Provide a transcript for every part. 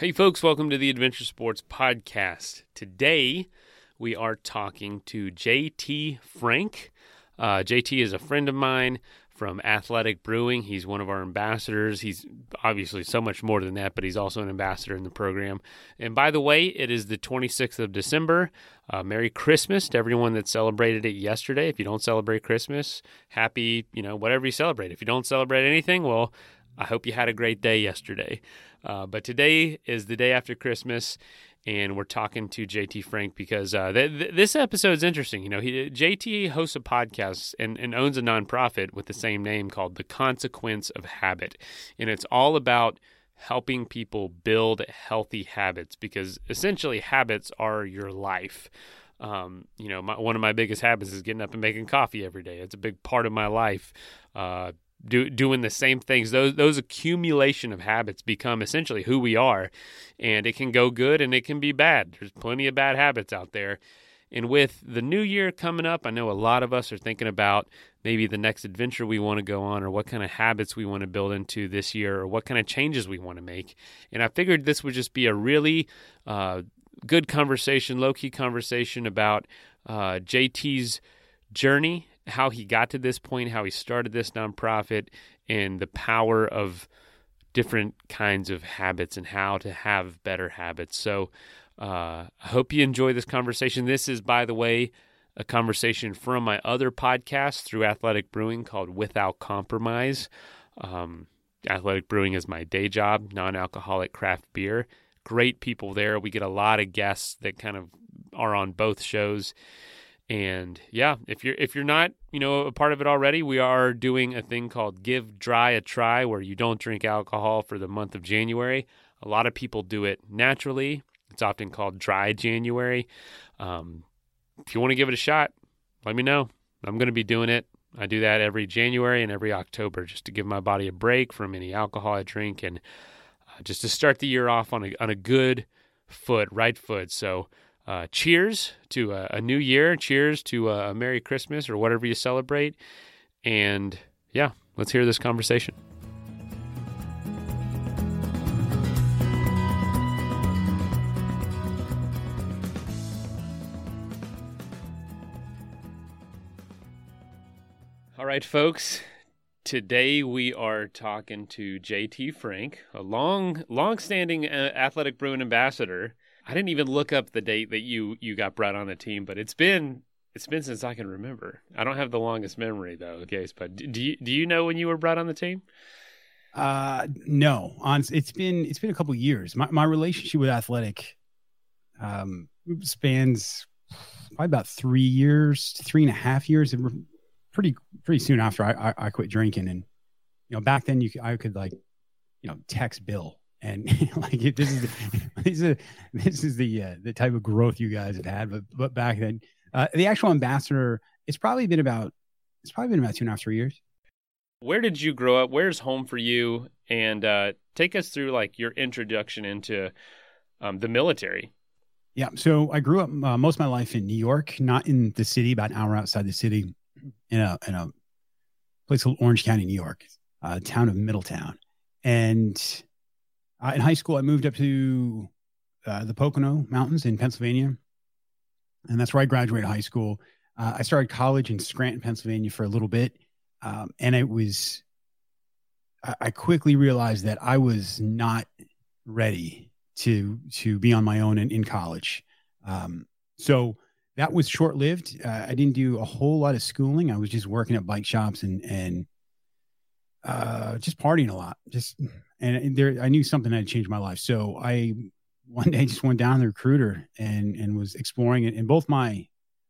Hey, folks, welcome to the Adventure Sports Podcast. Today, we are talking to JT Frank. Uh, JT is a friend of mine from Athletic Brewing. He's one of our ambassadors. He's obviously so much more than that, but he's also an ambassador in the program. And by the way, it is the 26th of December. Uh, Merry Christmas to everyone that celebrated it yesterday. If you don't celebrate Christmas, happy, you know, whatever you celebrate. If you don't celebrate anything, well, I hope you had a great day yesterday. Uh, but today is the day after Christmas, and we're talking to JT Frank because uh, th- th- this episode is interesting. You know, he, JT hosts a podcast and, and owns a nonprofit with the same name called The Consequence of Habit, and it's all about helping people build healthy habits because essentially habits are your life. Um, you know, my, one of my biggest habits is getting up and making coffee every day. It's a big part of my life. Uh, do, doing the same things. Those those accumulation of habits become essentially who we are, and it can go good and it can be bad. There's plenty of bad habits out there. And with the new year coming up, I know a lot of us are thinking about maybe the next adventure we want to go on or what kind of habits we want to build into this year or what kind of changes we want to make. And I figured this would just be a really uh, good conversation, low key conversation about uh, JT's journey how he got to this point, how he started this nonprofit, and the power of different kinds of habits and how to have better habits. So uh, I hope you enjoy this conversation. This is, by the way, a conversation from my other podcast through Athletic Brewing called Without Compromise. Um, Athletic Brewing is my day job, non alcoholic craft beer. Great people there. We get a lot of guests that kind of are on both shows. And yeah, if you're if you're not, you know, a part of it already, we are doing a thing called Give Dry a Try where you don't drink alcohol for the month of January. A lot of people do it naturally. It's often called dry January. Um, if you want to give it a shot, let me know. I'm going to be doing it. I do that every January and every October just to give my body a break from any alcohol I drink and uh, just to start the year off on a on a good foot, right foot. So uh, cheers to a, a, new year. Cheers to a, Merry Christmas or whatever you celebrate. And yeah, let's hear this conversation. All right, folks. Today we are talking to JT Frank, a long, long-standing uh, athletic Brewing ambassador I didn't even look up the date that you you got brought on the team, but it's been it's been since I can remember. I don't have the longest memory though, case. But do you do you know when you were brought on the team? Uh, no. On it's been it's been a couple years. My my relationship with athletic, um, spans probably about three years, three and a half years. And pretty pretty soon after I, I, I quit drinking, and you know back then you I could like you know text Bill and like this is the, this is this is the uh, the type of growth you guys have had. But but back then, uh, the actual ambassador, it's probably been about it's probably been about two and a half three years. Where did you grow up? Where's home for you? And uh, take us through like your introduction into um, the military. Yeah, so I grew up uh, most of my life in New York, not in the city, about an hour outside the city, in a in a place called Orange County, New York, uh, town of Middletown, and uh, in high school, I moved up to uh, the Pocono Mountains in Pennsylvania, and that's where I graduated high school. Uh, I started college in Scranton, Pennsylvania, for a little bit, um, and it was. I, I quickly realized that I was not ready to to be on my own in, in college. Um, so that was short lived. Uh, I didn't do a whole lot of schooling. I was just working at bike shops and and uh, just partying a lot. Just and there, I knew something had changed my life. So I one day just went down the recruiter and and was exploring it. And both my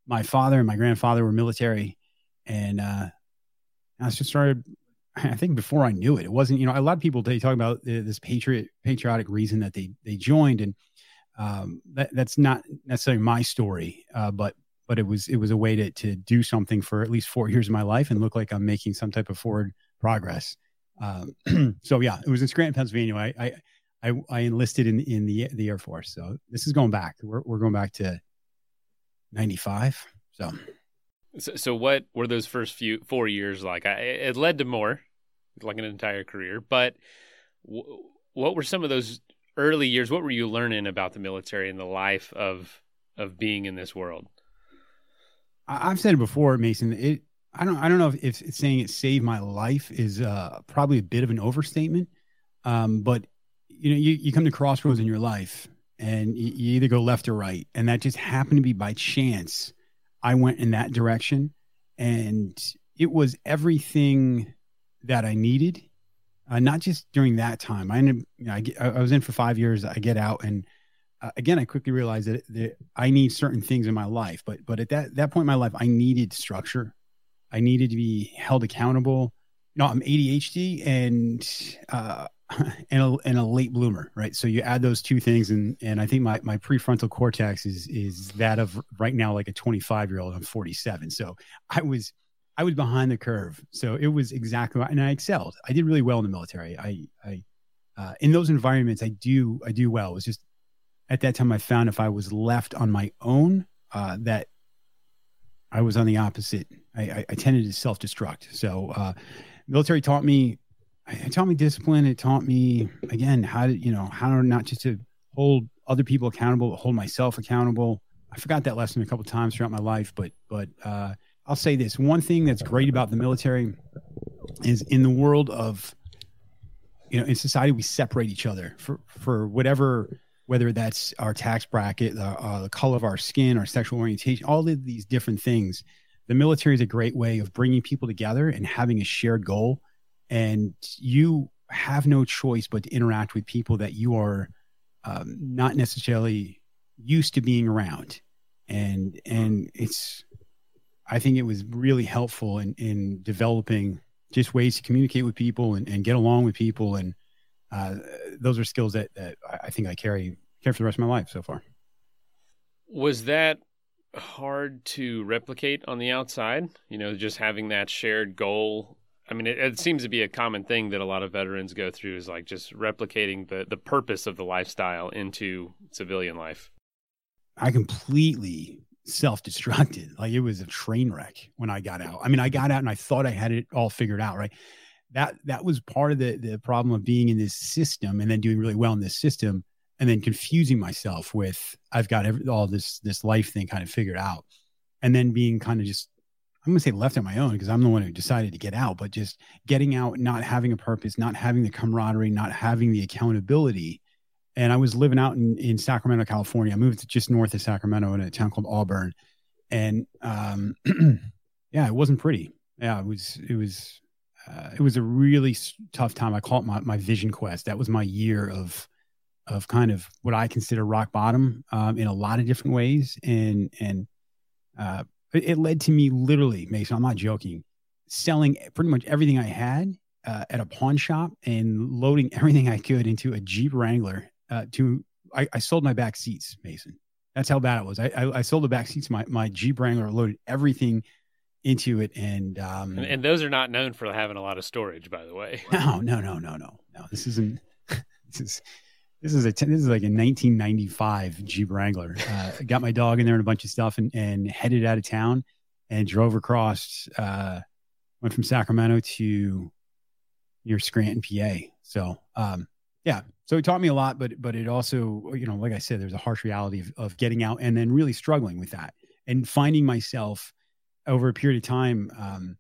my father and my grandfather were military, and uh, I just started. I think before I knew it, it wasn't. You know, a lot of people they talk about this patriot patriotic reason that they they joined, and um, that that's not necessarily my story, uh, but but it was it was a way to to do something for at least four years of my life and look like I'm making some type of forward progress. Um, so yeah, it was in Scranton, Pennsylvania. I, I, I, I, enlisted in, in the, the Air Force. So this is going back, we're, we're going back to 95. So. so, so what were those first few four years like? I, it led to more like an entire career, but w- what were some of those early years, what were you learning about the military and the life of of being in this world? I've said it before, Mason. It I don't I don't know if, if saying it saved my life is uh, probably a bit of an overstatement. Um, but you know, you, you come to crossroads in your life and you, you either go left or right. And that just happened to be by chance. I went in that direction and it was everything that I needed. Uh, not just during that time. I ended, you know, I, get, I was in for five years. I get out, and uh, again, I quickly realized that, that I need certain things in my life. But but at that that point in my life, I needed structure. I needed to be held accountable. Know, I'm ADHD and uh, and a, and a late bloomer, right? So you add those two things, and and I think my my prefrontal cortex is is that of right now like a 25 year old. I'm 47, so I was I was behind the curve. So it was exactly, and I excelled. I did really well in the military. I I uh, in those environments, I do I do well. It was just at that time I found if I was left on my own, uh, that I was on the opposite. I, I, I tended to self destruct. So uh, military taught me it taught me discipline. It taught me again how to you know how not just to hold other people accountable, but hold myself accountable. I forgot that lesson a couple times throughout my life, but but uh, I'll say this: one thing that's great about the military is in the world of you know in society we separate each other for for whatever whether that's our tax bracket, the, uh, the color of our skin, our sexual orientation, all of these different things. The military is a great way of bringing people together and having a shared goal and you have no choice but to interact with people that you are um, not necessarily used to being around and and it's i think it was really helpful in in developing just ways to communicate with people and, and get along with people and uh, those are skills that, that i think i carry carry for the rest of my life so far was that hard to replicate on the outside you know just having that shared goal I mean, it, it, seems to be a common thing that a lot of veterans go through is like just replicating the the purpose of the lifestyle into civilian life. I completely self-destructed. Like it was a train wreck when I got out. I mean, I got out and I thought I had it all figured out, right? That that was part of the the problem of being in this system and then doing really well in this system and then confusing myself with I've got every, all this this life thing kind of figured out and then being kind of just I'm going to say left on my own because I'm the one who decided to get out, but just getting out, not having a purpose, not having the camaraderie, not having the accountability. And I was living out in, in Sacramento, California. I moved just north of Sacramento in a town called Auburn. And um, yeah, it wasn't pretty. Yeah, it was, it was, uh, it was a really tough time. I call it my, my vision quest. That was my year of, of kind of what I consider rock bottom um, in a lot of different ways. And, and, uh, it led to me literally, Mason, I'm not joking, selling pretty much everything I had uh, at a pawn shop and loading everything I could into a Jeep Wrangler. Uh, to I, I, sold my back seats, Mason. That's how bad it was. I, I, I sold the back seats. My my Jeep Wrangler loaded everything into it, and, um, and and those are not known for having a lot of storage, by the way. No, no, no, no, no, no. This isn't. this is this is a this is like a 1995 Jeep Wrangler. Uh, got my dog in there and a bunch of stuff, and and headed out of town, and drove across. Uh, went from Sacramento to near Scranton, PA. So um, yeah, so it taught me a lot, but but it also you know like I said, there's a harsh reality of, of getting out and then really struggling with that and finding myself over a period of time. Um,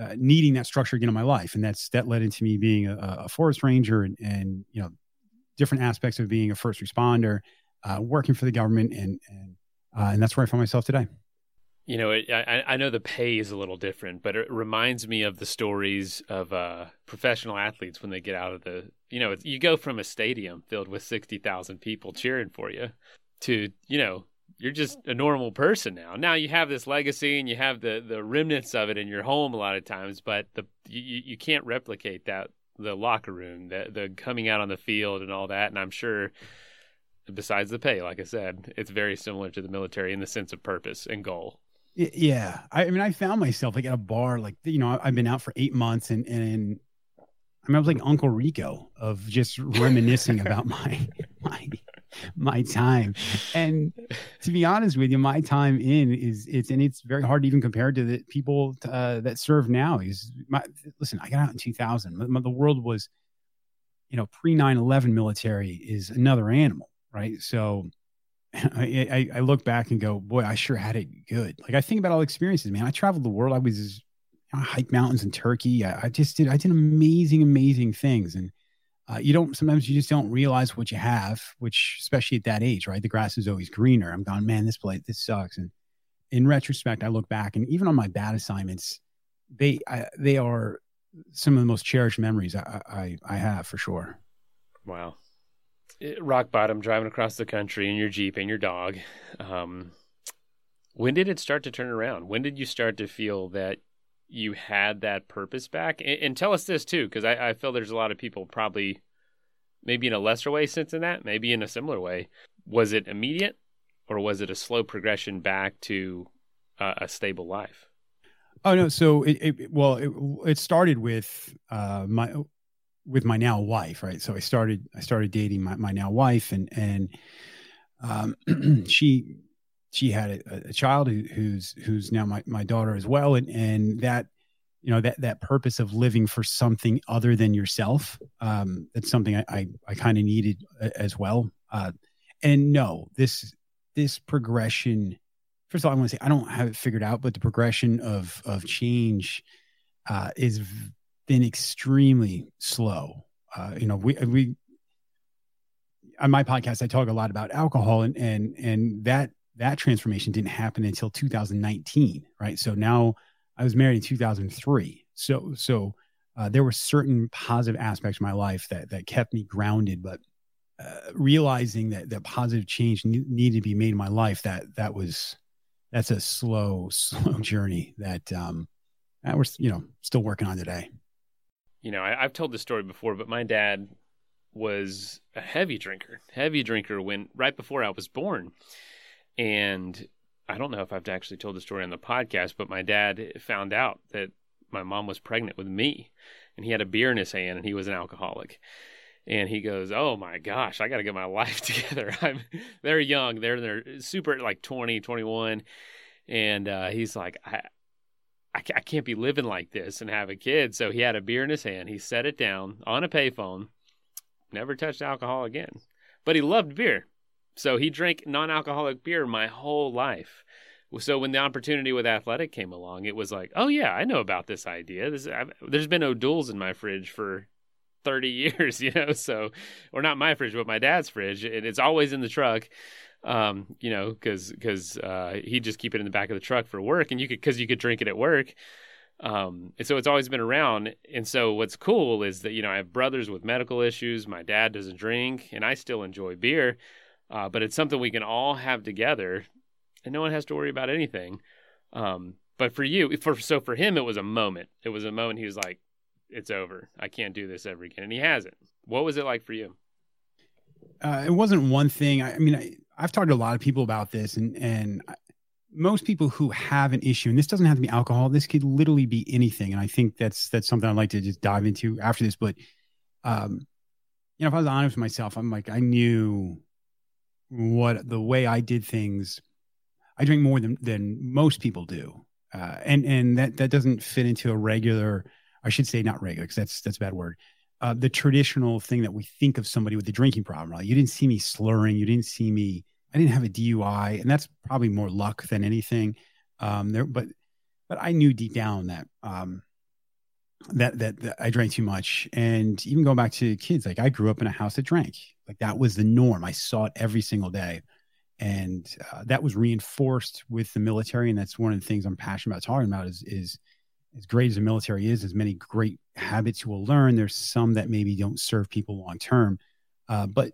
uh, needing that structure again in my life, and that's that led into me being a, a forest ranger and, and you know different aspects of being a first responder, uh, working for the government, and and uh, and that's where I find myself today. You know, it, I, I know the pay is a little different, but it reminds me of the stories of uh, professional athletes when they get out of the. You know, you go from a stadium filled with sixty thousand people cheering for you to you know you're just a normal person now. Now you have this legacy and you have the the remnants of it in your home a lot of times, but the you, you can't replicate that the locker room, the the coming out on the field and all that. And I'm sure, besides the pay, like I said, it's very similar to the military in the sense of purpose and goal. Yeah, I, mean, I found myself like at a bar, like you know, I've been out for eight months, and and I mean, I was like Uncle Rico of just reminiscing about my my my time. And to be honest with you, my time in is it's and it's very hard to even compare to the people uh, that serve now. Is my listen? I got out in 2000. The world was you know, pre 9 11 military is another animal, right? So I, I, I, look back and go, boy, I sure had it good. Like I think about all experiences, man. I traveled the world. I was, I hiked mountains in Turkey. I, I, just did, I did amazing, amazing things. And uh, you don't, sometimes you just don't realize what you have, which especially at that age, right? The grass is always greener. I'm going, man, this place, this sucks. And in retrospect, I look back and even on my bad assignments, they, I, they are some of the most cherished memories I, I, I have for sure. Wow. Rock bottom, driving across the country in your Jeep and your dog. Um, when did it start to turn around? When did you start to feel that you had that purpose back? And, and tell us this too, because I, I feel there's a lot of people probably maybe in a lesser way sensing that, maybe in a similar way. Was it immediate or was it a slow progression back to uh, a stable life? Oh no! So it, it well, it, it started with uh, my with my now wife, right? So I started I started dating my, my now wife, and and um, she she had a, a child who, who's who's now my, my daughter as well, and and that you know that that purpose of living for something other than yourself um, that's something I I, I kind of needed as well. Uh, and no, this this progression first of all, I want to say I don't have it figured out, but the progression of of change uh, is been extremely slow. Uh, you know, we we on my podcast I talk a lot about alcohol, and and and that that transformation didn't happen until 2019, right? So now I was married in 2003, so so. Uh, there were certain positive aspects of my life that that kept me grounded, but uh, realizing that that positive change ne- needed to be made in my life that that was that's a slow, slow journey that um, that we're you know still working on today. You know, I, have told this story before, but my dad was a heavy drinker, heavy drinker when right before I was born, and I don't know if I've actually told the story on the podcast, but my dad found out that my mom was pregnant with me, and he had a beer in his hand, and he was an alcoholic and he goes, "Oh my gosh, I got to get my life together." I'm they're young, they're they're super like 20, 21 and uh, he's like, "I I can't be living like this and have a kid." So he had a beer in his hand. He set it down on a payphone. Never touched alcohol again. But he loved beer. So he drank non-alcoholic beer my whole life. So when the opportunity with athletic came along, it was like, oh yeah, I know about this idea. This, there's been O'Doul's in my fridge for 30 years, you know, so, or not my fridge, but my dad's fridge. And it's always in the truck, um, you know, cause, cause, uh, he'd just keep it in the back of the truck for work and you could, cause you could drink it at work. Um, and so it's always been around. And so what's cool is that, you know, I have brothers with medical issues. My dad doesn't drink and I still enjoy beer. Uh, but it's something we can all have together and no one has to worry about anything. Um, but for you, for, so for him, it was a moment. It was a moment he was like, it's over. I can't do this ever again. And he hasn't. What was it like for you? Uh, it wasn't one thing. I, I mean, I, have talked to a lot of people about this, and and most people who have an issue, and this doesn't have to be alcohol. This could literally be anything. And I think that's that's something I'd like to just dive into after this. But, um, you know, if I was honest with myself, I'm like, I knew what the way I did things. I drink more than than most people do, uh, and and that that doesn't fit into a regular I should say not regular because that's that's a bad word. Uh, the traditional thing that we think of somebody with a drinking problem. Right? You didn't see me slurring. You didn't see me. I didn't have a DUI, and that's probably more luck than anything. Um, there, but but I knew deep down that um, that, that that I drank too much. And even going back to kids, like I grew up in a house that drank. Like that was the norm. I saw it every single day, and uh, that was reinforced with the military. And that's one of the things I'm passionate about talking about is is as great as the military is, as many great habits you will learn, there's some that maybe don't serve people long term. Uh, but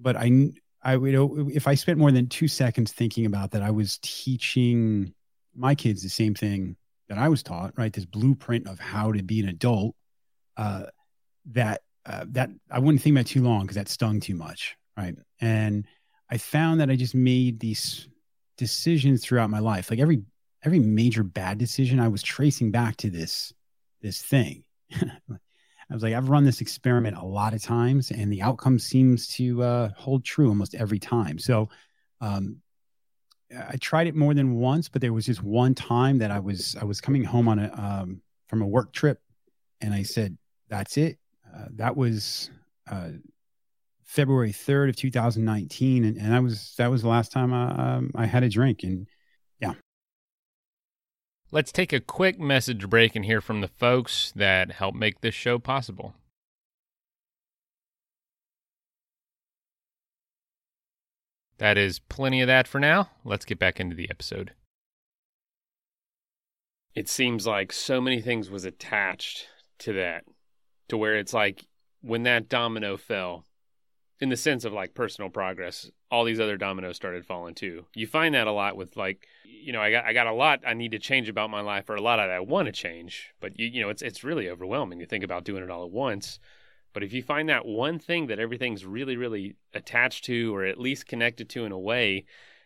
but I I would if I spent more than two seconds thinking about that, I was teaching my kids the same thing that I was taught, right? This blueprint of how to be an adult. Uh, that uh, that I wouldn't think about too long because that stung too much, right? And I found that I just made these decisions throughout my life. Like every every major bad decision I was tracing back to this this thing. I was like, I've run this experiment a lot of times, and the outcome seems to uh, hold true almost every time. So, um, I tried it more than once, but there was just one time that I was I was coming home on a um, from a work trip, and I said, "That's it. uh, that was uh, February 3rd of 2019. And, and that was, that was the last time I, um, I had a drink. And yeah. Let's take a quick message break and hear from the folks that help make this show possible. That is plenty of that for now. Let's get back into the episode. It seems like so many things was attached to that, to where it's like when that domino fell, in the sense of like personal progress, all these other dominoes started falling too. You find that a lot with like, you know, I got I got a lot I need to change about my life, or a lot that I want to change, but you you know, it's it's really overwhelming to think about doing it all at once. But if you find that one thing that everything's really, really attached to, or at least connected to in a way,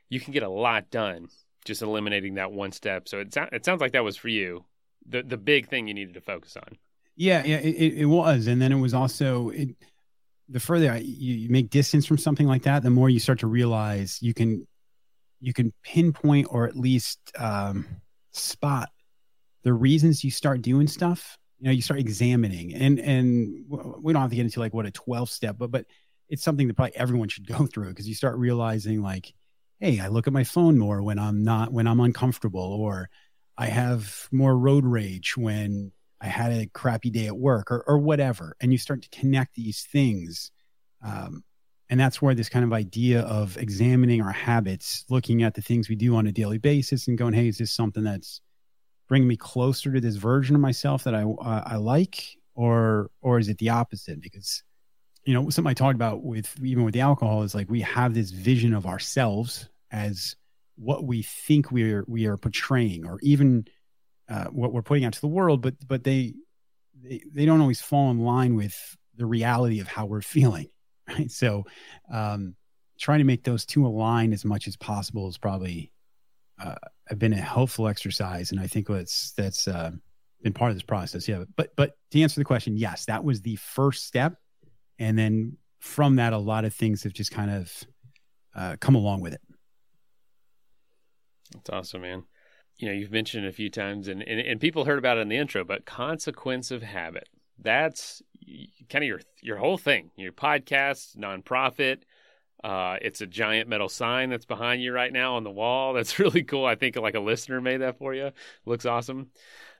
you can get a lot done just eliminating that one step. So it, it sounds like that was for you, the the big thing you needed to focus on. Yeah, yeah, it, it was, and then it was also it, the further you, you make distance from something like that, the more you start to realize you can you can pinpoint or at least um, spot the reasons you start doing stuff you know you start examining and and we don't have to get into like what a 12 step but but it's something that probably everyone should go through because you start realizing like hey i look at my phone more when i'm not when i'm uncomfortable or i have more road rage when i had a crappy day at work or, or whatever. And you start to connect these things um, and that's where this kind of idea of examining our habits looking at the things we do on a daily basis and going hey is this something that's bring me closer to this version of myself that I uh, I like, or or is it the opposite? Because you know something I talked about with even with the alcohol is like we have this vision of ourselves as what we think we are we are portraying, or even uh, what we're putting out to the world, but but they, they they don't always fall in line with the reality of how we're feeling, right? So, um, trying to make those two align as much as possible is probably uh, have been a helpful exercise, and I think that's that's uh, been part of this process. Yeah, but but to answer the question, yes, that was the first step, and then from that, a lot of things have just kind of uh, come along with it. That's awesome, man. You know, you've mentioned it a few times, and, and and people heard about it in the intro, but consequence of habit. That's kind of your your whole thing. Your podcast, nonprofit uh, it's a giant metal sign that's behind you right now on the wall. That's really cool. I think like a listener made that for you. Looks awesome.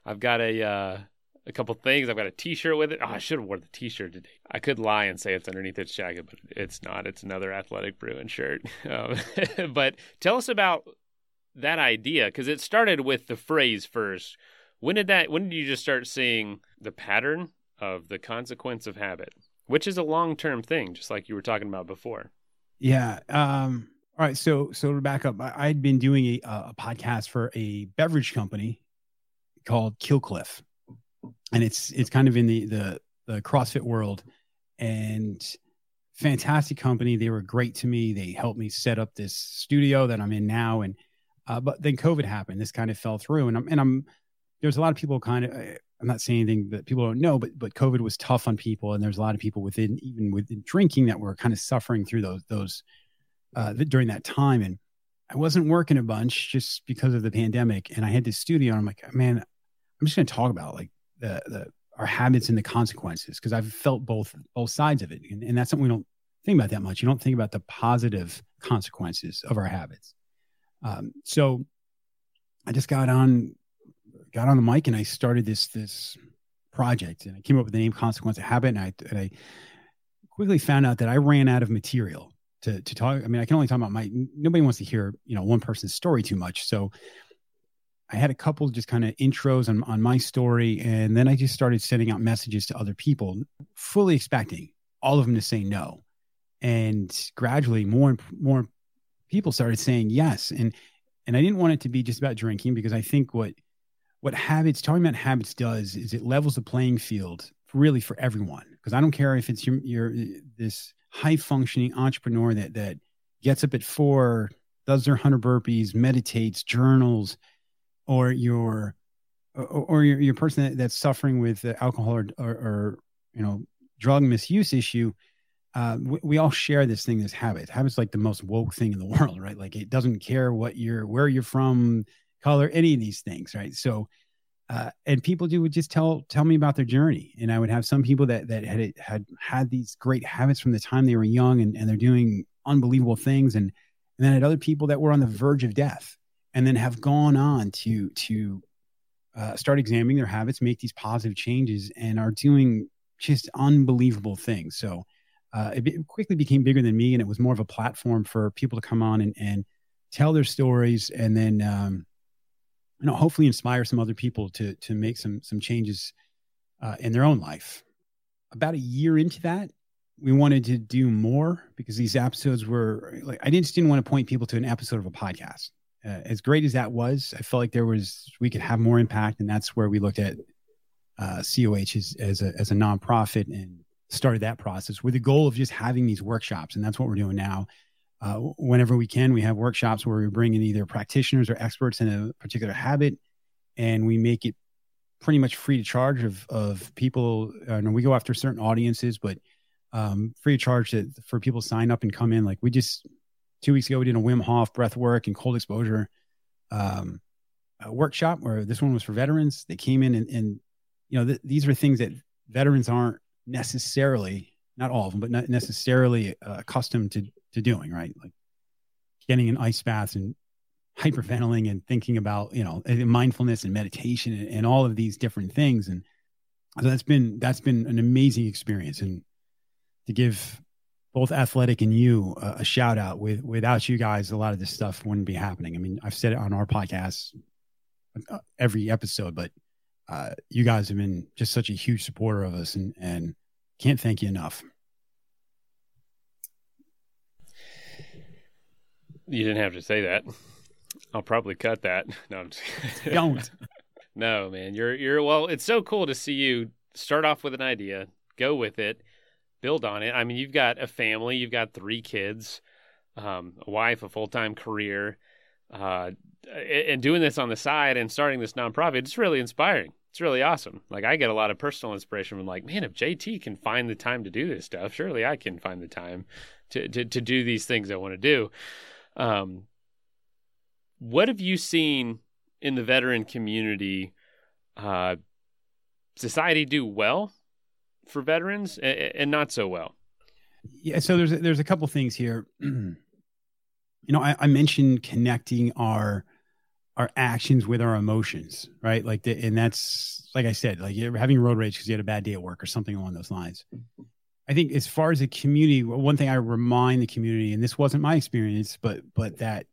I've got a uh, a couple things. I've got a T-shirt with it. Oh, I should have worn the T-shirt today. I could lie and say it's underneath its jacket, but it's not. It's another Athletic Brewing shirt. Um, but tell us about that idea because it started with the phrase first. When did that? When did you just start seeing the pattern of the consequence of habit, which is a long term thing, just like you were talking about before? Yeah. Um, all right. So, so to back up, I, had been doing a, a podcast for a beverage company called Kill Cliff, and it's it's kind of in the the the CrossFit world, and fantastic company. They were great to me. They helped me set up this studio that I'm in now, and uh, but then COVID happened. This kind of fell through, and I'm and I'm there's a lot of people kind of I'm not saying anything that people don't know, but but COVID was tough on people, and there's a lot of people within even within drinking that were kind of suffering through those those uh, during that time. And I wasn't working a bunch just because of the pandemic, and I had this studio, and I'm like, man, I'm just going to talk about like the the our habits and the consequences because I've felt both both sides of it, and, and that's something we don't think about that much. You don't think about the positive consequences of our habits. Um, so I just got on got on the mic and I started this this project and I came up with the name Consequence of Habit and I and I quickly found out that I ran out of material to to talk. I mean, I can only talk about my nobody wants to hear, you know, one person's story too much. So I had a couple just kind of intros on, on my story, and then I just started sending out messages to other people, fully expecting all of them to say no. And gradually more and more people started saying yes. And and I didn't want it to be just about drinking because I think what what habits talking about habits does is it levels the playing field really for everyone. Because i don't care if it's your, your this high functioning entrepreneur that that gets up at four does their 100 burpees meditates journals or your or, or your, your person that, that's suffering with alcohol or, or, or, you know drug misuse issue uh, we, we, all share this thing this habit. Habits like the most woke thing in the world right? Like it doesn't care what you're where you're from color, any of these things, right? So uh, and people do would just tell tell me about their journey, and I would have some people that that had had had these great habits from the time they were young, and, and they're doing unbelievable things, and and then I had other people that were on the verge of death, and then have gone on to to uh, start examining their habits, make these positive changes, and are doing just unbelievable things. So uh, it, it, quickly became bigger than me, and it was more of a platform for people to come on and, and tell their stories, and then um, you know hopefully inspire some other people to to make some some changes uh, in their own life. About a year into that, we wanted to do more because these episodes were like I just didn't want to point people to an episode of a podcast. Uh, as great as that was, I felt like there was we could have more impact, and that's where we looked at uh, COH as, as a as a nonprofit and started that process with the goal of just having these workshops, and that's what we're doing now uh, whenever we can, we have workshops where we bring in either practitioners or experts in a particular habit, and we make it pretty much free to charge of of people. Uh, and we go after certain audiences, but um, free of charge to, for people sign up and come in. Like we just two weeks ago, we did a Wim Hof breath work and cold exposure um, workshop where this one was for veterans. They came in and, and you know th- these are things that veterans aren't necessarily not all of them, but not necessarily uh, accustomed to to doing, right? Like getting an ice bath and hyperventilating and thinking about, you know, mindfulness and meditation and, and all of these different things. And so that's been that's been an amazing experience. And to give both athletic and you a, shout out with without you guys, a lot of this stuff wouldn't be happening. I mean, I've said it on our podcast uh, every episode, but uh, you guys have been just such a huge supporter of us and, and can't thank you enough. You didn't have to say that. I'll probably cut that. No, I'm just don't. no, man. You're you're well. It's so cool to see you start off with an idea, go with it, build on it. I mean, you've got a family, you've got three kids, um, a wife, a full time career, uh, and doing this on the side and starting this nonprofit. It's really inspiring. It's really awesome. Like I get a lot of personal inspiration from like, man, if JT can find the time to do this stuff, surely I can find the time to to, to do these things I want to do. Um, what have you seen in the veteran community? Uh, society do well for veterans and, and not so well. Yeah, so there's a, there's a couple things here. you know, I, I, mentioned connecting our our actions with our emotions, right? Like, the, and that's like I said, like you're having road rage because you had a bad day at work or something along those lines. I think as far as a community, one thing I remind the community, and this wasn't my experience, but but that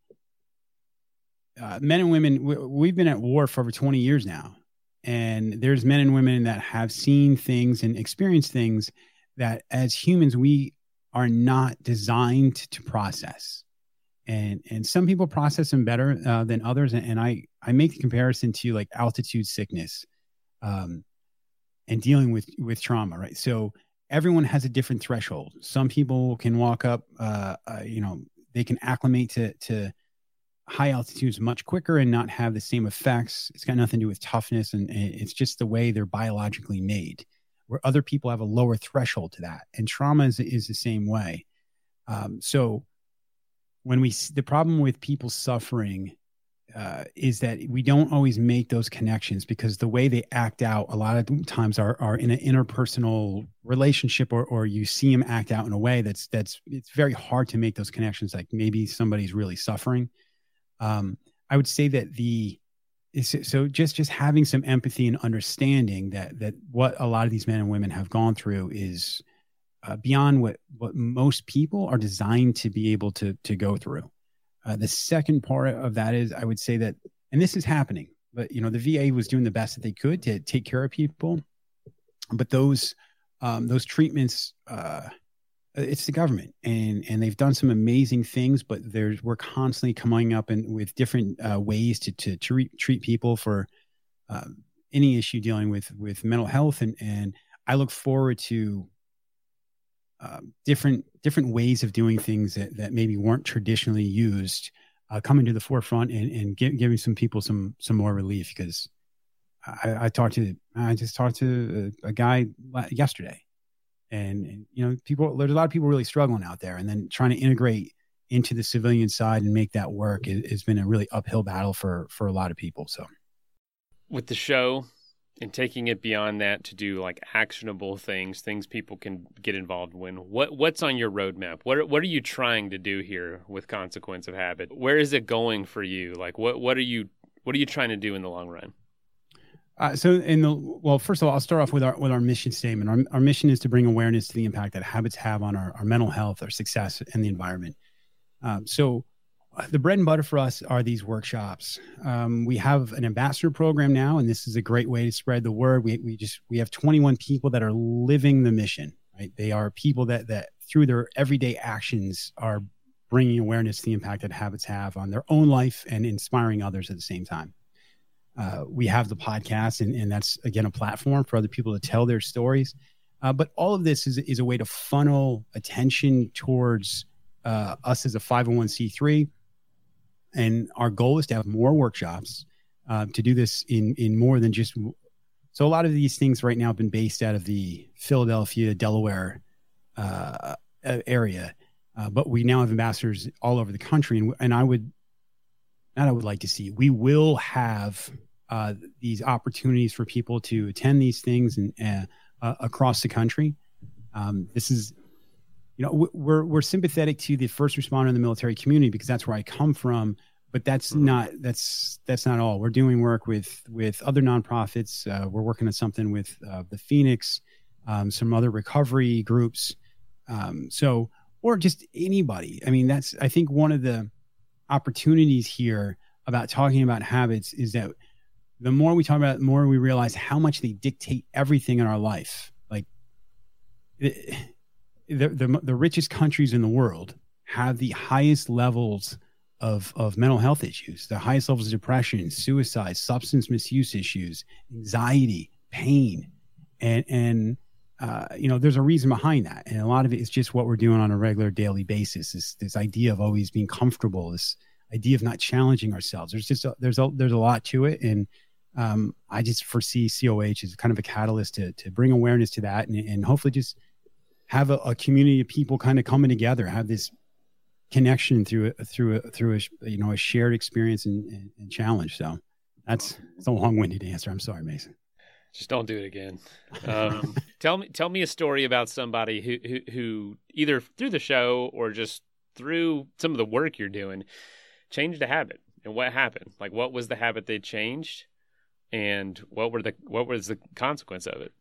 uh, men and women, we, have been at war for over 20 years now, and there's men and women that have seen things and experienced things that, as humans, we are not designed to process. And and some people process them better uh, than others, and, and I I make the comparison to like altitude sickness, um, and dealing with with trauma, right? So everyone has a different threshold. Some people can walk up, uh, uh, you know, they can acclimate to to high altitudes much quicker and not have the same effects. It's got nothing to do with toughness, and, it's just the way they're biologically made. Where other people have a lower threshold to that, and trauma is, is the same way. Um, so when we the problem with people suffering uh, is that we don't always make those connections because the way they act out a lot of times are, are in an interpersonal relationship or, or you see them act out in a way that's that's it's very hard to make those connections like maybe somebody's really suffering. Um, i would say that the so just just having some empathy and understanding that that what a lot of these men and women have gone through is uh, beyond what what most people are designed to be able to to go through uh, the second part of that is I would say that, and this is happening, but you know, the VA was doing the best that they could to take care of people, but those um, those treatments, uh, it's the government, and and they've done some amazing things, but there's we're constantly coming up and with different uh, ways to to treat treat people for uh, any issue dealing with with mental health, and and I look forward to um, different different ways of doing things that, that maybe weren't traditionally used uh, coming to the forefront and, and give, giving some people some some more relief because I, I talked to I just talked to a, a guy yesterday. And, and, you know people there's a lot of people really struggling out there and then trying to integrate into the civilian side and make that work has been a really uphill battle for for a lot of people so. With the show and taking it beyond that to do like actionable things, things people can get involved in. What what's on your roadmap? What are, what are you trying to do here with Consequence of Habit? Where is it going for you? Like what what are you what are you trying to do in the long run? Uh, so in the well, first of all, I'll start off with our with our mission statement. Our, our mission is to bring awareness to the impact that habits have on our, our mental health, our success, and the environment. Um, so the bread and butter for us are these workshops. Um, we have an ambassador program now, and this is a great way to spread the word. We, we just we have 21 people that are living the mission. Right, they are people that that through their everyday actions are bringing awareness to the impact that habits have on their own life and inspiring others at the same time. Uh, we have the podcast, and, and that's again a platform for other people to tell their stories. Uh, but all of this is, is a way to funnel attention towards uh, us as a 501c3 and our goal is to have more workshops uh, to do this in in more than just. So a lot of these things right now have been based out of the Philadelphia, Delaware uh, area, uh, but we now have ambassadors all over the country, and and I would, not I would like to see, we will have uh, these opportunities for people to attend these things and uh, across the country. Um, this is you know we're we're sympathetic to the first responder in the military community because that's where I come from but that's mm-hmm. not that's that's not all. We're doing work with with other nonprofits. Uh, we're working on something with uh, the phoenix um, some other recovery groups. Um, so or just anybody. I mean that's i think one of the opportunities here about talking about habits is that the more we talk about it the more we realize how much they dictate everything in our life. Like the, the, the richest countries in the world have the highest levels of, of mental health issues, the highest levels of depression, suicide, substance misuse issues, anxiety, pain. And, and uh, you know, there's a reason behind that. And a lot of it is just what we're doing on a regular daily basis. This, this idea of always being comfortable, this idea of not challenging ourselves. There's just, a, there's a, there's a lot to it. And um, I just foresee COH as kind of a catalyst to, to bring awareness to that and, and hopefully just have a, a, community of people kind of coming together, have this connection through a, through a, through a you know a shared experience and, and, and challenge. So that's it's a long winded answer. I'm sorry, Mason. Just don't do it again. Um, tell me tell me a story about somebody who, who who either through the show or just through some of the work you're doing changed a habit and what happened. Like what was the habit they changed, and what were the what was the consequence of it?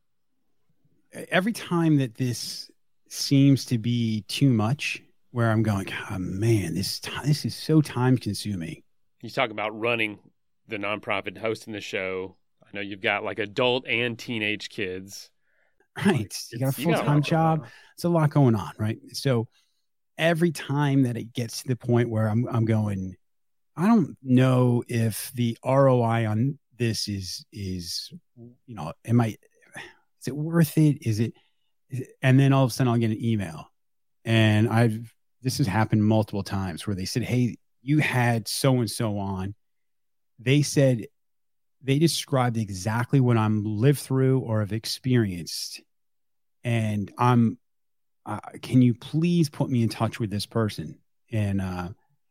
Every time that this seems to be too much, where I'm going, oh, man, this this is so time consuming. You talk about running the nonprofit, hosting the show. I know you've got like adult and teenage kids. Right. You got a full time job. It's a lot going on, right? So every time that it gets to the point where I'm I'm going, I don't know if the ROI on this is is you know, am I is it worth it? Is it, is it and then all of a sudden I'll get an email and I've this has happened multiple times where they said, Hey, you had so and so on. They said they described exactly what I'm lived through or have experienced. And I'm, uh, can you please put me in touch with this person? And, uh,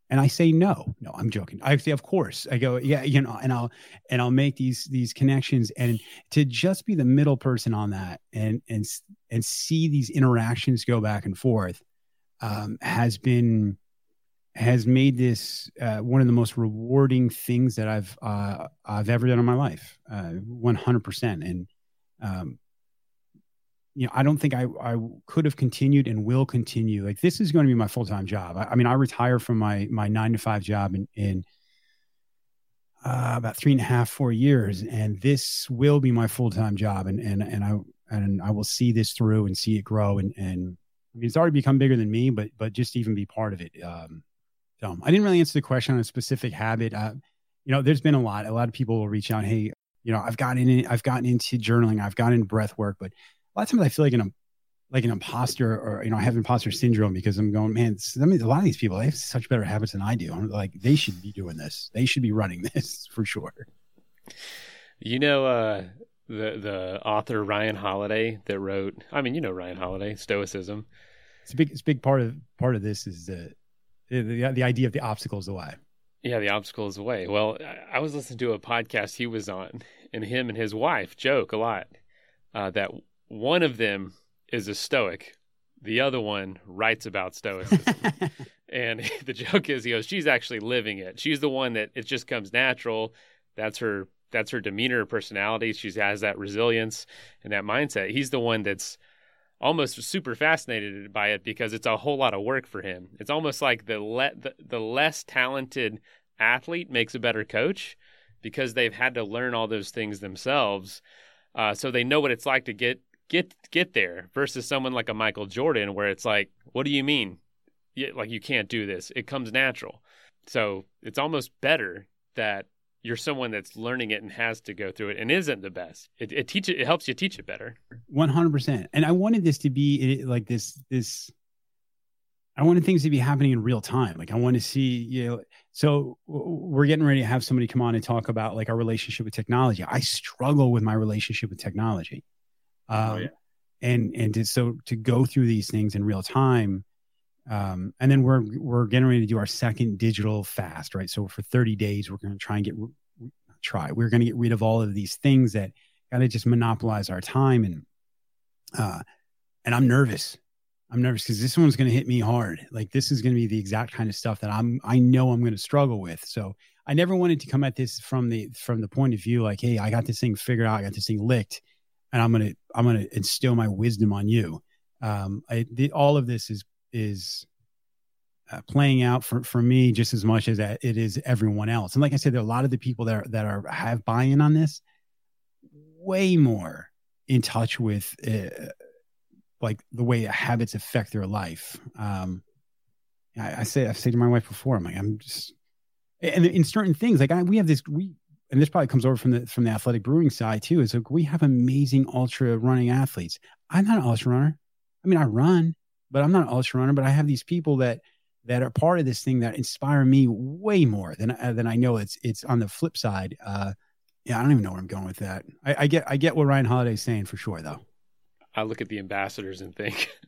and I say no, no, I'm joking. I say, of course. I go, yeah, you know, and I'll and I'll make these these connections, and to just be the middle person on that, and and and see these interactions go back and forth, um, has been has made this uh, one of the most rewarding things that I've uh, I've ever done in my life, uh, one hundred percent. And um, you know, I don't think I I could have continued and will continue. Like this is going to be my full time job. I, I, mean, I retire from my my nine to five job in in uh, about three and a half four years, and this will be my full time job. And and and I and I will see this through and see it grow and and I mean, it's already become bigger than me, but but just even be part of it. Um, so I didn't really answer the question on a specific habit. Uh, you know, there's been a lot. A lot of people will reach out. Hey, you know, I've gotten in. I've gotten into journaling. I've gotten into breath work, but a lot of times I feel like an like an imposter, or you know, I have imposter syndrome because I'm going, man. I mean, a lot of these people they have such better habits than I do. I'm like, they should be doing this. They should be running this for sure. You know, uh, the the author Ryan Holiday that wrote. I mean, you know Ryan Holiday, Stoicism it's a big it's a big part of part of this is the the, the idea of the obstacles the way Yeah, the obstacle is the way. Well, I was listening to a podcast he was on, and him and his wife joke a lot uh, that one of them is a stoic, the other one writes about stoicism. and the joke is, he goes, "She's actually living it. She's the one that it just comes natural. That's her. That's her demeanor, her personality. She has that resilience and that mindset. He's the one that's." almost super fascinated by it because it's a whole lot of work for him. It's almost like the le- the, the less talented athlete makes a better coach because they've had to learn all those things themselves. Uh, so they know what it's like to get get get there versus someone like a Michael Jordan where it's like, what do you mean? Yeah, like you can't do this. It comes natural. So it's almost better that you're someone that's learning it and has to go through it and isn't the best. It it teach it, helps you teach it better. One hundred percent. And I wanted this to be eh, like this this. I wanted things to be happening in real time. Like I want to see you know. So we're getting ready to have somebody come on and talk about like our relationship with technology. I struggle with my relationship with technology. Oh, um, oh, yeah. And and to, so to go through these things in real time. Um, and then we're we're getting ready to do our second digital fast, right? So for 30 days, we're going to try and get try. We're going to get rid of all of these things that kind of just monopolize our time, and uh, and I'm nervous. I'm nervous because this one's going to hit me hard. Like this is going to be the exact kind of stuff that I'm I know I'm going to struggle with. So I never wanted to come at this from the from the point of view like, hey, I got this thing figured out, I got this thing licked, and I'm gonna I'm gonna instill my wisdom on you. Um, I the, all of this is is uh, playing out for, for me just as much as it is everyone else. And like I said, there are a lot of the people that are, that are have buy-in on this way more in touch with uh, like the way habits affect their life. Um, I, I, say I say to my wife before, I'm like, I'm just, and in certain things, like I, we have this, we, and this probably comes over from the from the athletic brewing side too. Is like we have amazing ultra running athletes. I'm not an ultra runner. I mean, I run, but I'm not an ultra runner. But I have these people that that are part of this thing that inspire me way more than uh, than I know. It's it's on the flip side. Uh, yeah, I don't even know where I'm going with that. I, I get I get what Ryan Holiday's saying for sure, though. I look at the ambassadors and think.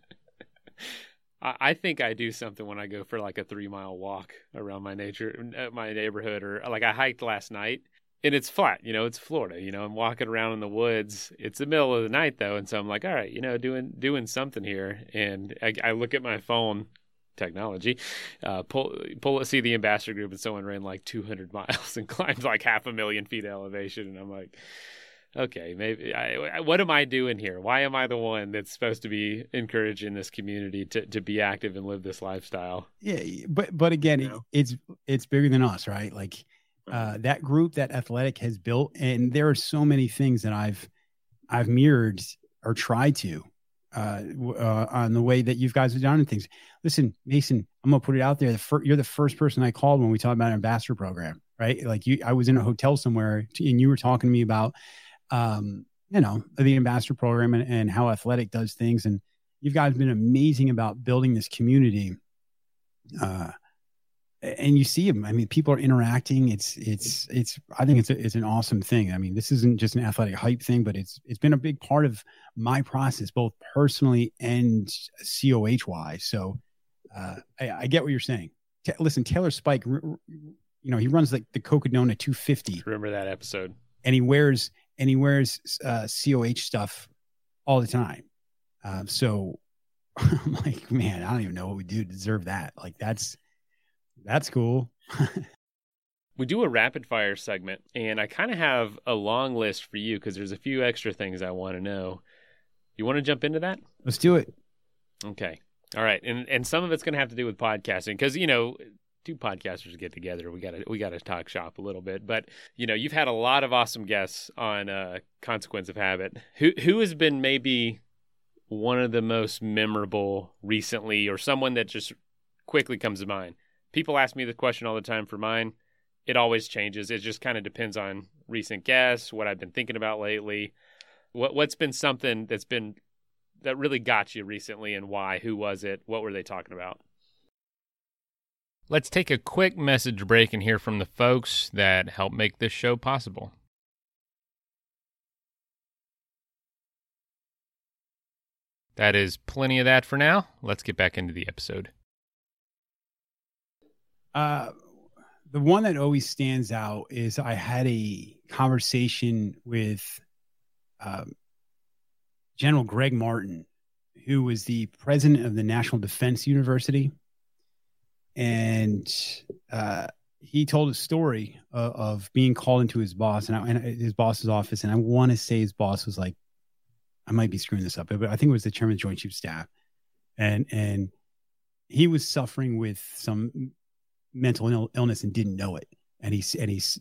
I think I do something when I go for like a three mile walk around my nature, uh, my neighborhood, or like I hiked last night and it's flat, you know, it's Florida, you know, I'm walking around in the woods. It's the middle of the night though, and so I'm like, all right, you know, doing doing something here. And I, I look at my phone technology, uh, pull pull see the ambassador group, and someone ran like 200 miles and climbed like half a million feet elevation, and I'm like, okay, maybe I, what am I doing here? Why am I the one that's supposed to be encouraging this community to, to be active and live this lifestyle? Yeah, but but again, you know? it's it's bigger than us, right? Like uh, that group that athletic has built and there are so many things that i've i've mirrored or tried to uh, uh, on the way that you guys have done things. Listen mason i'm gonna put it out there. The fir- you're the first person i called when we talked about an ambassador program right? Like you i was in a hotel somewhere and you were talking to me about um you know the ambassador program and, and how athletic does things and you guys have been amazing about building this community uh and you see them. I mean, people are interacting. It's it's it's. I think it's a, it's an awesome thing. I mean, this isn't just an athletic hype thing, but it's it's been a big part of my process, both personally and coh wise. So, uh, I, I, get what you're saying. T- listen, Taylor Spike, you know, he runs like the Cocodona 250. Remember that episode? And he wears and he wears uh, coh stuff all the time. Um, so I'm like, man, I don't even know what we do to deserve that. Like that's that's cool. we do a rapid fire segment, and I kind of have a long list for you because there's a few extra things I want to know. You want to jump into that? Let's do it. Okay. All right. And and some of it's going to have to do with podcasting because you know two podcasters get together we got to we got to talk shop a little bit but you know you've had a lot of awesome guests on uh consequence of habit who who has been maybe one of the most memorable recently or someone that just quickly comes to mind people ask me the question all the time for mine. It always changes. It just kind of depends on recent guests, what I've been thinking about lately. What what's been something that's been that really got you recently and why? Who was it? What were they talking about? Let's take a quick message break and hear from the folks that help make this show possible. That is plenty of that for now. Let's get back into the episode. Uh, the one that always stands out is I had a conversation with um, General Gregg Martin, who was the president of the National Defense University. And uh, he told a story of, of, being called into his boss and, I, and his boss's office. And I want to say his boss was like, I might be screwing this up, but I think it was the chairman of the Joint Chiefs Staff. And, and he was suffering with some mental Ill- illness and didn't know it. And he's, and he's,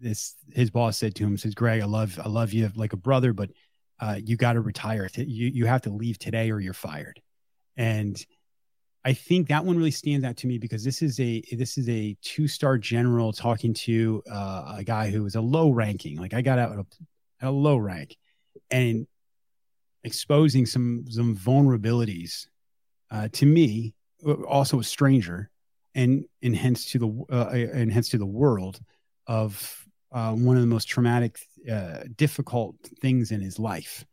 this, his boss said to him, says, Greg, I love, I love you like a brother, but uh, you got to retire. You, you have to leave today or you're fired. And, I think that one really stands out to me because this is a this is a two star general talking to uh, a guy who was a low ranking. Like I got out at a, a low rank, and exposing some some vulnerabilities uh, to me, uh, also a stranger, and and hence to the uh, and hence to the world of uh, one of the most traumatic, uh, difficult things in his life.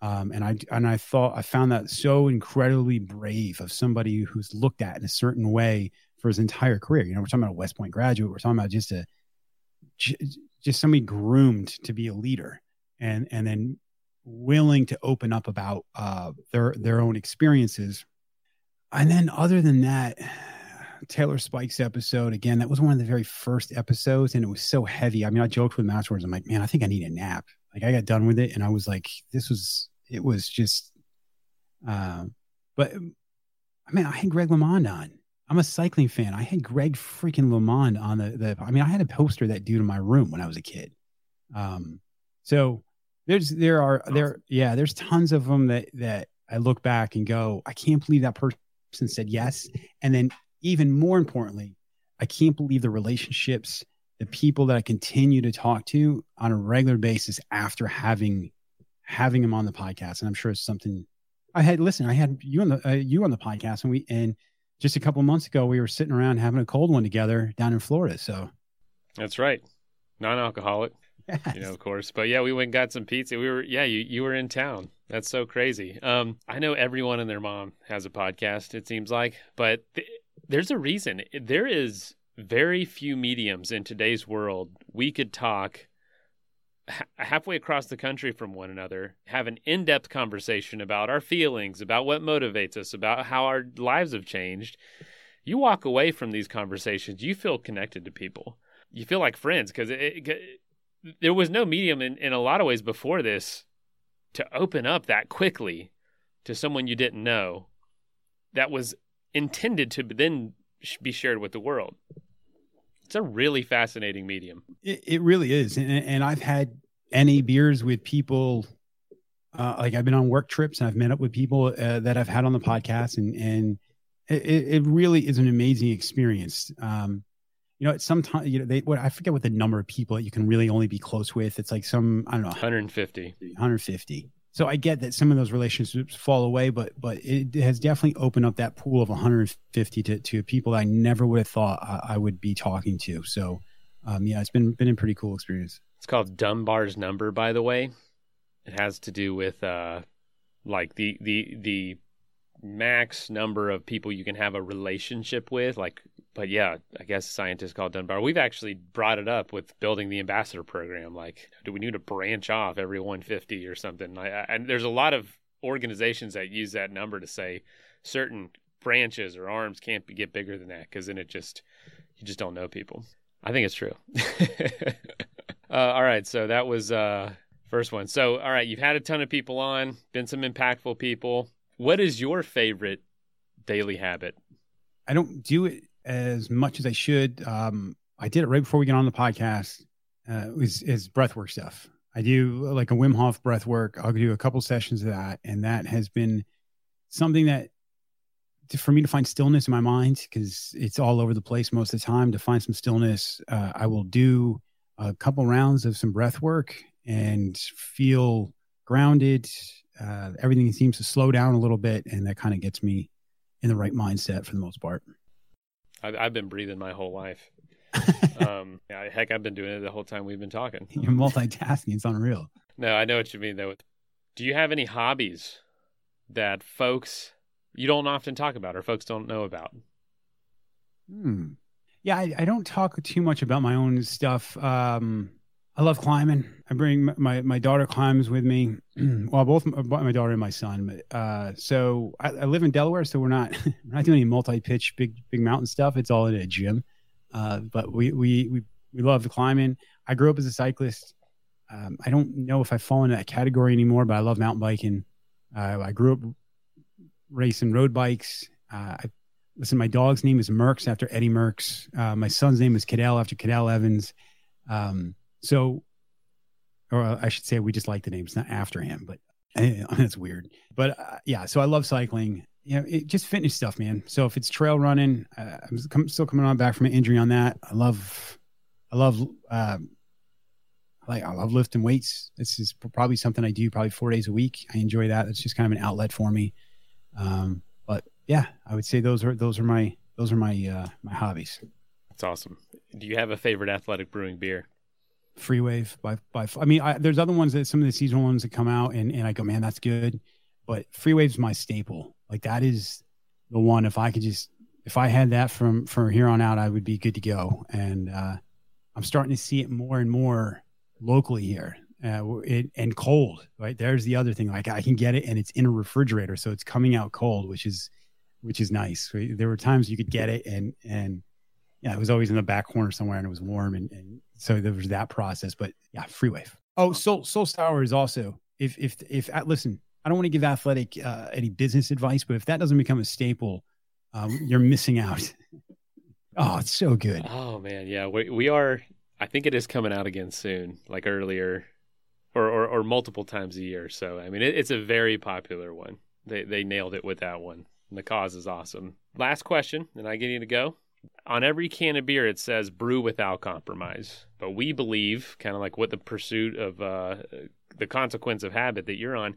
Um, and I and I thought I found that so incredibly brave of somebody who's looked at in a certain way for his entire career. You know, we're talking about a West Point graduate. We're talking about just a just somebody groomed to be a leader, and and then willing to open up about uh, their their own experiences. And then, other than that, Taylor Spike's episode again. That was one of the very first episodes, and it was so heavy. I mean, I joked with him afterwards. I'm like, man, I think I need a nap. Like I got done with it and I was like, this was, it was just, um, but I mean, I had Greg LeMond on. I'm a cycling fan. I had Greg freaking LeMond on the, the, I mean, I had a poster that dude in my room when I was a kid. Um, so there's, there are, there, yeah, there's tons of them that, that I look back and go, I can't believe that person said yes. And then even more importantly, I can't believe the relationships the people that I continue to talk to on a regular basis after having having them on the podcast. And I'm sure it's something I had. Listen, I had you on the uh, you on the podcast, and we and just a couple months ago we were sitting around having a cold one together down in Florida. So that's right, non-alcoholic. Yes. You know, of course. But yeah, we went and got some pizza. We were yeah, you you were in town. That's so crazy. Um, I know everyone and their mom has a podcast. It seems like, but th- there's a reason. There is very few mediums in today's world we could talk halfway across the country from one another, have an in depth conversation about our feelings, about what motivates us, about how our lives have changed. You walk away from these conversations, you feel connected to people. You feel like friends because there was no medium in, in a lot of ways before this to open up that quickly to someone you didn't know that was intended to then be shared with the world. It's a really fascinating medium. It, it really is, and, and, I've had any beers with people. Uh, like I've been on work trips and I've met up with people uh, that I've had on the podcast, and and it, it really is an amazing experience. Um, you know, sometimes you know they what I forget what the number of people that you can really only be close with. It's like some I don't know, 150, 150 so I get that some of those relationships fall away, but but it has definitely opened up that pool of 150 to, to people I never would have thought I, I would be talking to. So um, yeah, it's been been a pretty cool experience. It's called Dunbar's number, by the way. It has to do with uh, like the the the max number of people you can have a relationship with, like but yeah, I guess scientists call it Dunbar. We've actually brought it up with building the ambassador program. Like, do we need to branch off every 150 or something? I, I, and there's a lot of organizations that use that number to say certain branches or arms can't be, get bigger than that because then it just you just don't know people. I think it's true. uh, all right, so that was uh, first one. So all right, you've had a ton of people on, been some impactful people. What is your favorite daily habit? I don't do it as much as I should. Um, I did it right before we get on the podcast. Uh, is is breath work stuff. I do like a Wim Hof breath work. I'll do a couple sessions of that, and that has been something that for me to find stillness in my mind because it's all over the place most of the time. To find some stillness, uh, I will do a couple rounds of some breath work and feel grounded. Uh, everything seems to slow down a little bit, and that kind of gets me in the right mindset for the most part. I've, I've been breathing my whole life. um, yeah, heck, I've been doing it the whole time we've been talking. You're multitasking. It's unreal. No, I know what you mean though. Do you have any hobbies that folks you don't often talk about or folks don't know about? Hmm. Yeah, I, I don't talk too much about my own stuff. Um, I love climbing. I bring my my daughter climbs with me. well, both my daughter and my son. Uh, so I, I, live in Delaware, so we're not we're not doing any multi pitch big big mountain stuff. It's all in a gym. Uh, but we we we we love the climbing. I grew up as a cyclist. Um, I don't know if I fall into that category anymore, but I love mountain biking. Uh, I grew up racing road bikes. Uh, I, listen, my dog's name is Merckx after Eddy Merckx. Uh, my son's name is Cadel after Cadel Evans. Um, so, or I should say, we just like the name. It's not after him, but that's weird. But uh, yeah, so I love cycling. You know, it, just fitness stuff, man. So if it's trail running, uh, I'm com- still coming on back from an injury on that. I love, I love, uh, like I love lifting weights. This is probably something I do probably four days a week. I enjoy that. It's just kind of an outlet for me. Um, but yeah, I would say those are those are my those are my uh, my hobbies. That's awesome. Do you have a favorite athletic brewing beer? Free Wave by by. I mean, I, there's other ones that some of the seasonal ones that come out, and and I go, man, that's good. But Free Wave's my staple. Like that is the one. If I could just, if I had that from from here on out, I would be good to go. And uh, I'm starting to see it more and more locally here. Uh, it, and cold, right? There's the other thing. Like I can get it, and it's in a refrigerator, so it's coming out cold, which is which is nice. There were times you could get it, and and yeah, it was always in the back corner somewhere, and it was warm, and, and so there was that process. But yeah, free wave. Oh, Soul Soul Sour is also if if if uh, listen, I don't want to give athletic uh, any business advice, but if that doesn't become a staple, um, you're missing out. oh, it's so good. Oh man, yeah, we we are. I think it is coming out again soon, like earlier, or or, or multiple times a year. So I mean, it, it's a very popular one. They they nailed it with that one. And the cause is awesome. Last question, and I get you to go on every can of beer it says brew without compromise. But we believe kind of like what the pursuit of uh, the consequence of habit that you're on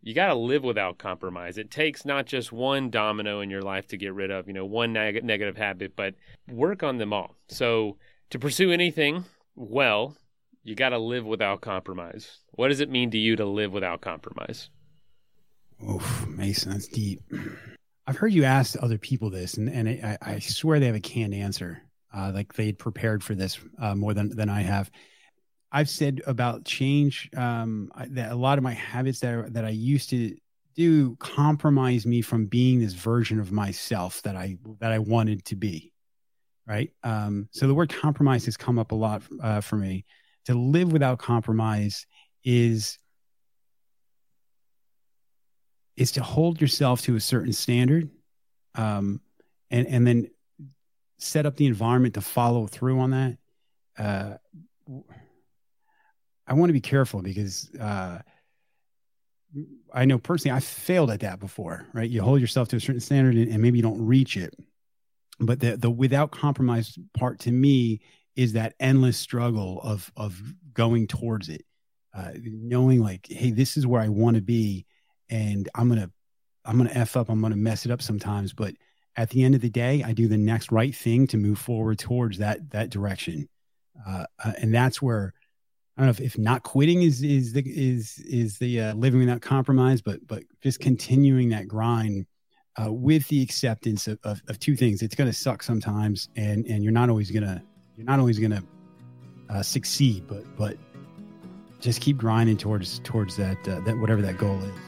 you got to live without compromise. It takes not just one domino in your life to get rid of you know one neg- negative habit but work on them all. So to pursue anything well you got to live without compromise. What does it mean to you to live without compromise? Oof, Mason, that's deep. I've heard you ask other people this, and, and I, I swear they have a canned answer. Uh, like they would prepared for this uh, more than, than I have. I've said about change um, that a lot of my habits that are, that I used to do compromise me from being this version of myself that I that I wanted to be. Right. Um, so the word compromise has come up a lot uh, for me. To live without compromise is is to hold yourself to a certain standard um, and and then set up the environment to follow through on that. Uh, i want to be careful because uh, i know personally i failed at that before right? You hold yourself to a certain standard and, and maybe you don't reach it. But the the without compromise part to me is that endless struggle of of going towards it. Uh, knowing like hey this is where i want to be and I'm gonna I'm gonna f up. I'm gonna mess it up sometimes, but at the end of the day, I do the next right thing to move forward towards that that direction, uh, uh, and that's where I don't know if, if not quitting is is the is is the uh, living without compromise, but but just continuing that grind uh, with the acceptance of, of, of two things. It's going to suck sometimes, and and you're not always gonna you're not always gonna uh, succeed, but but just keep grinding towards towards that uh, that whatever that goal is.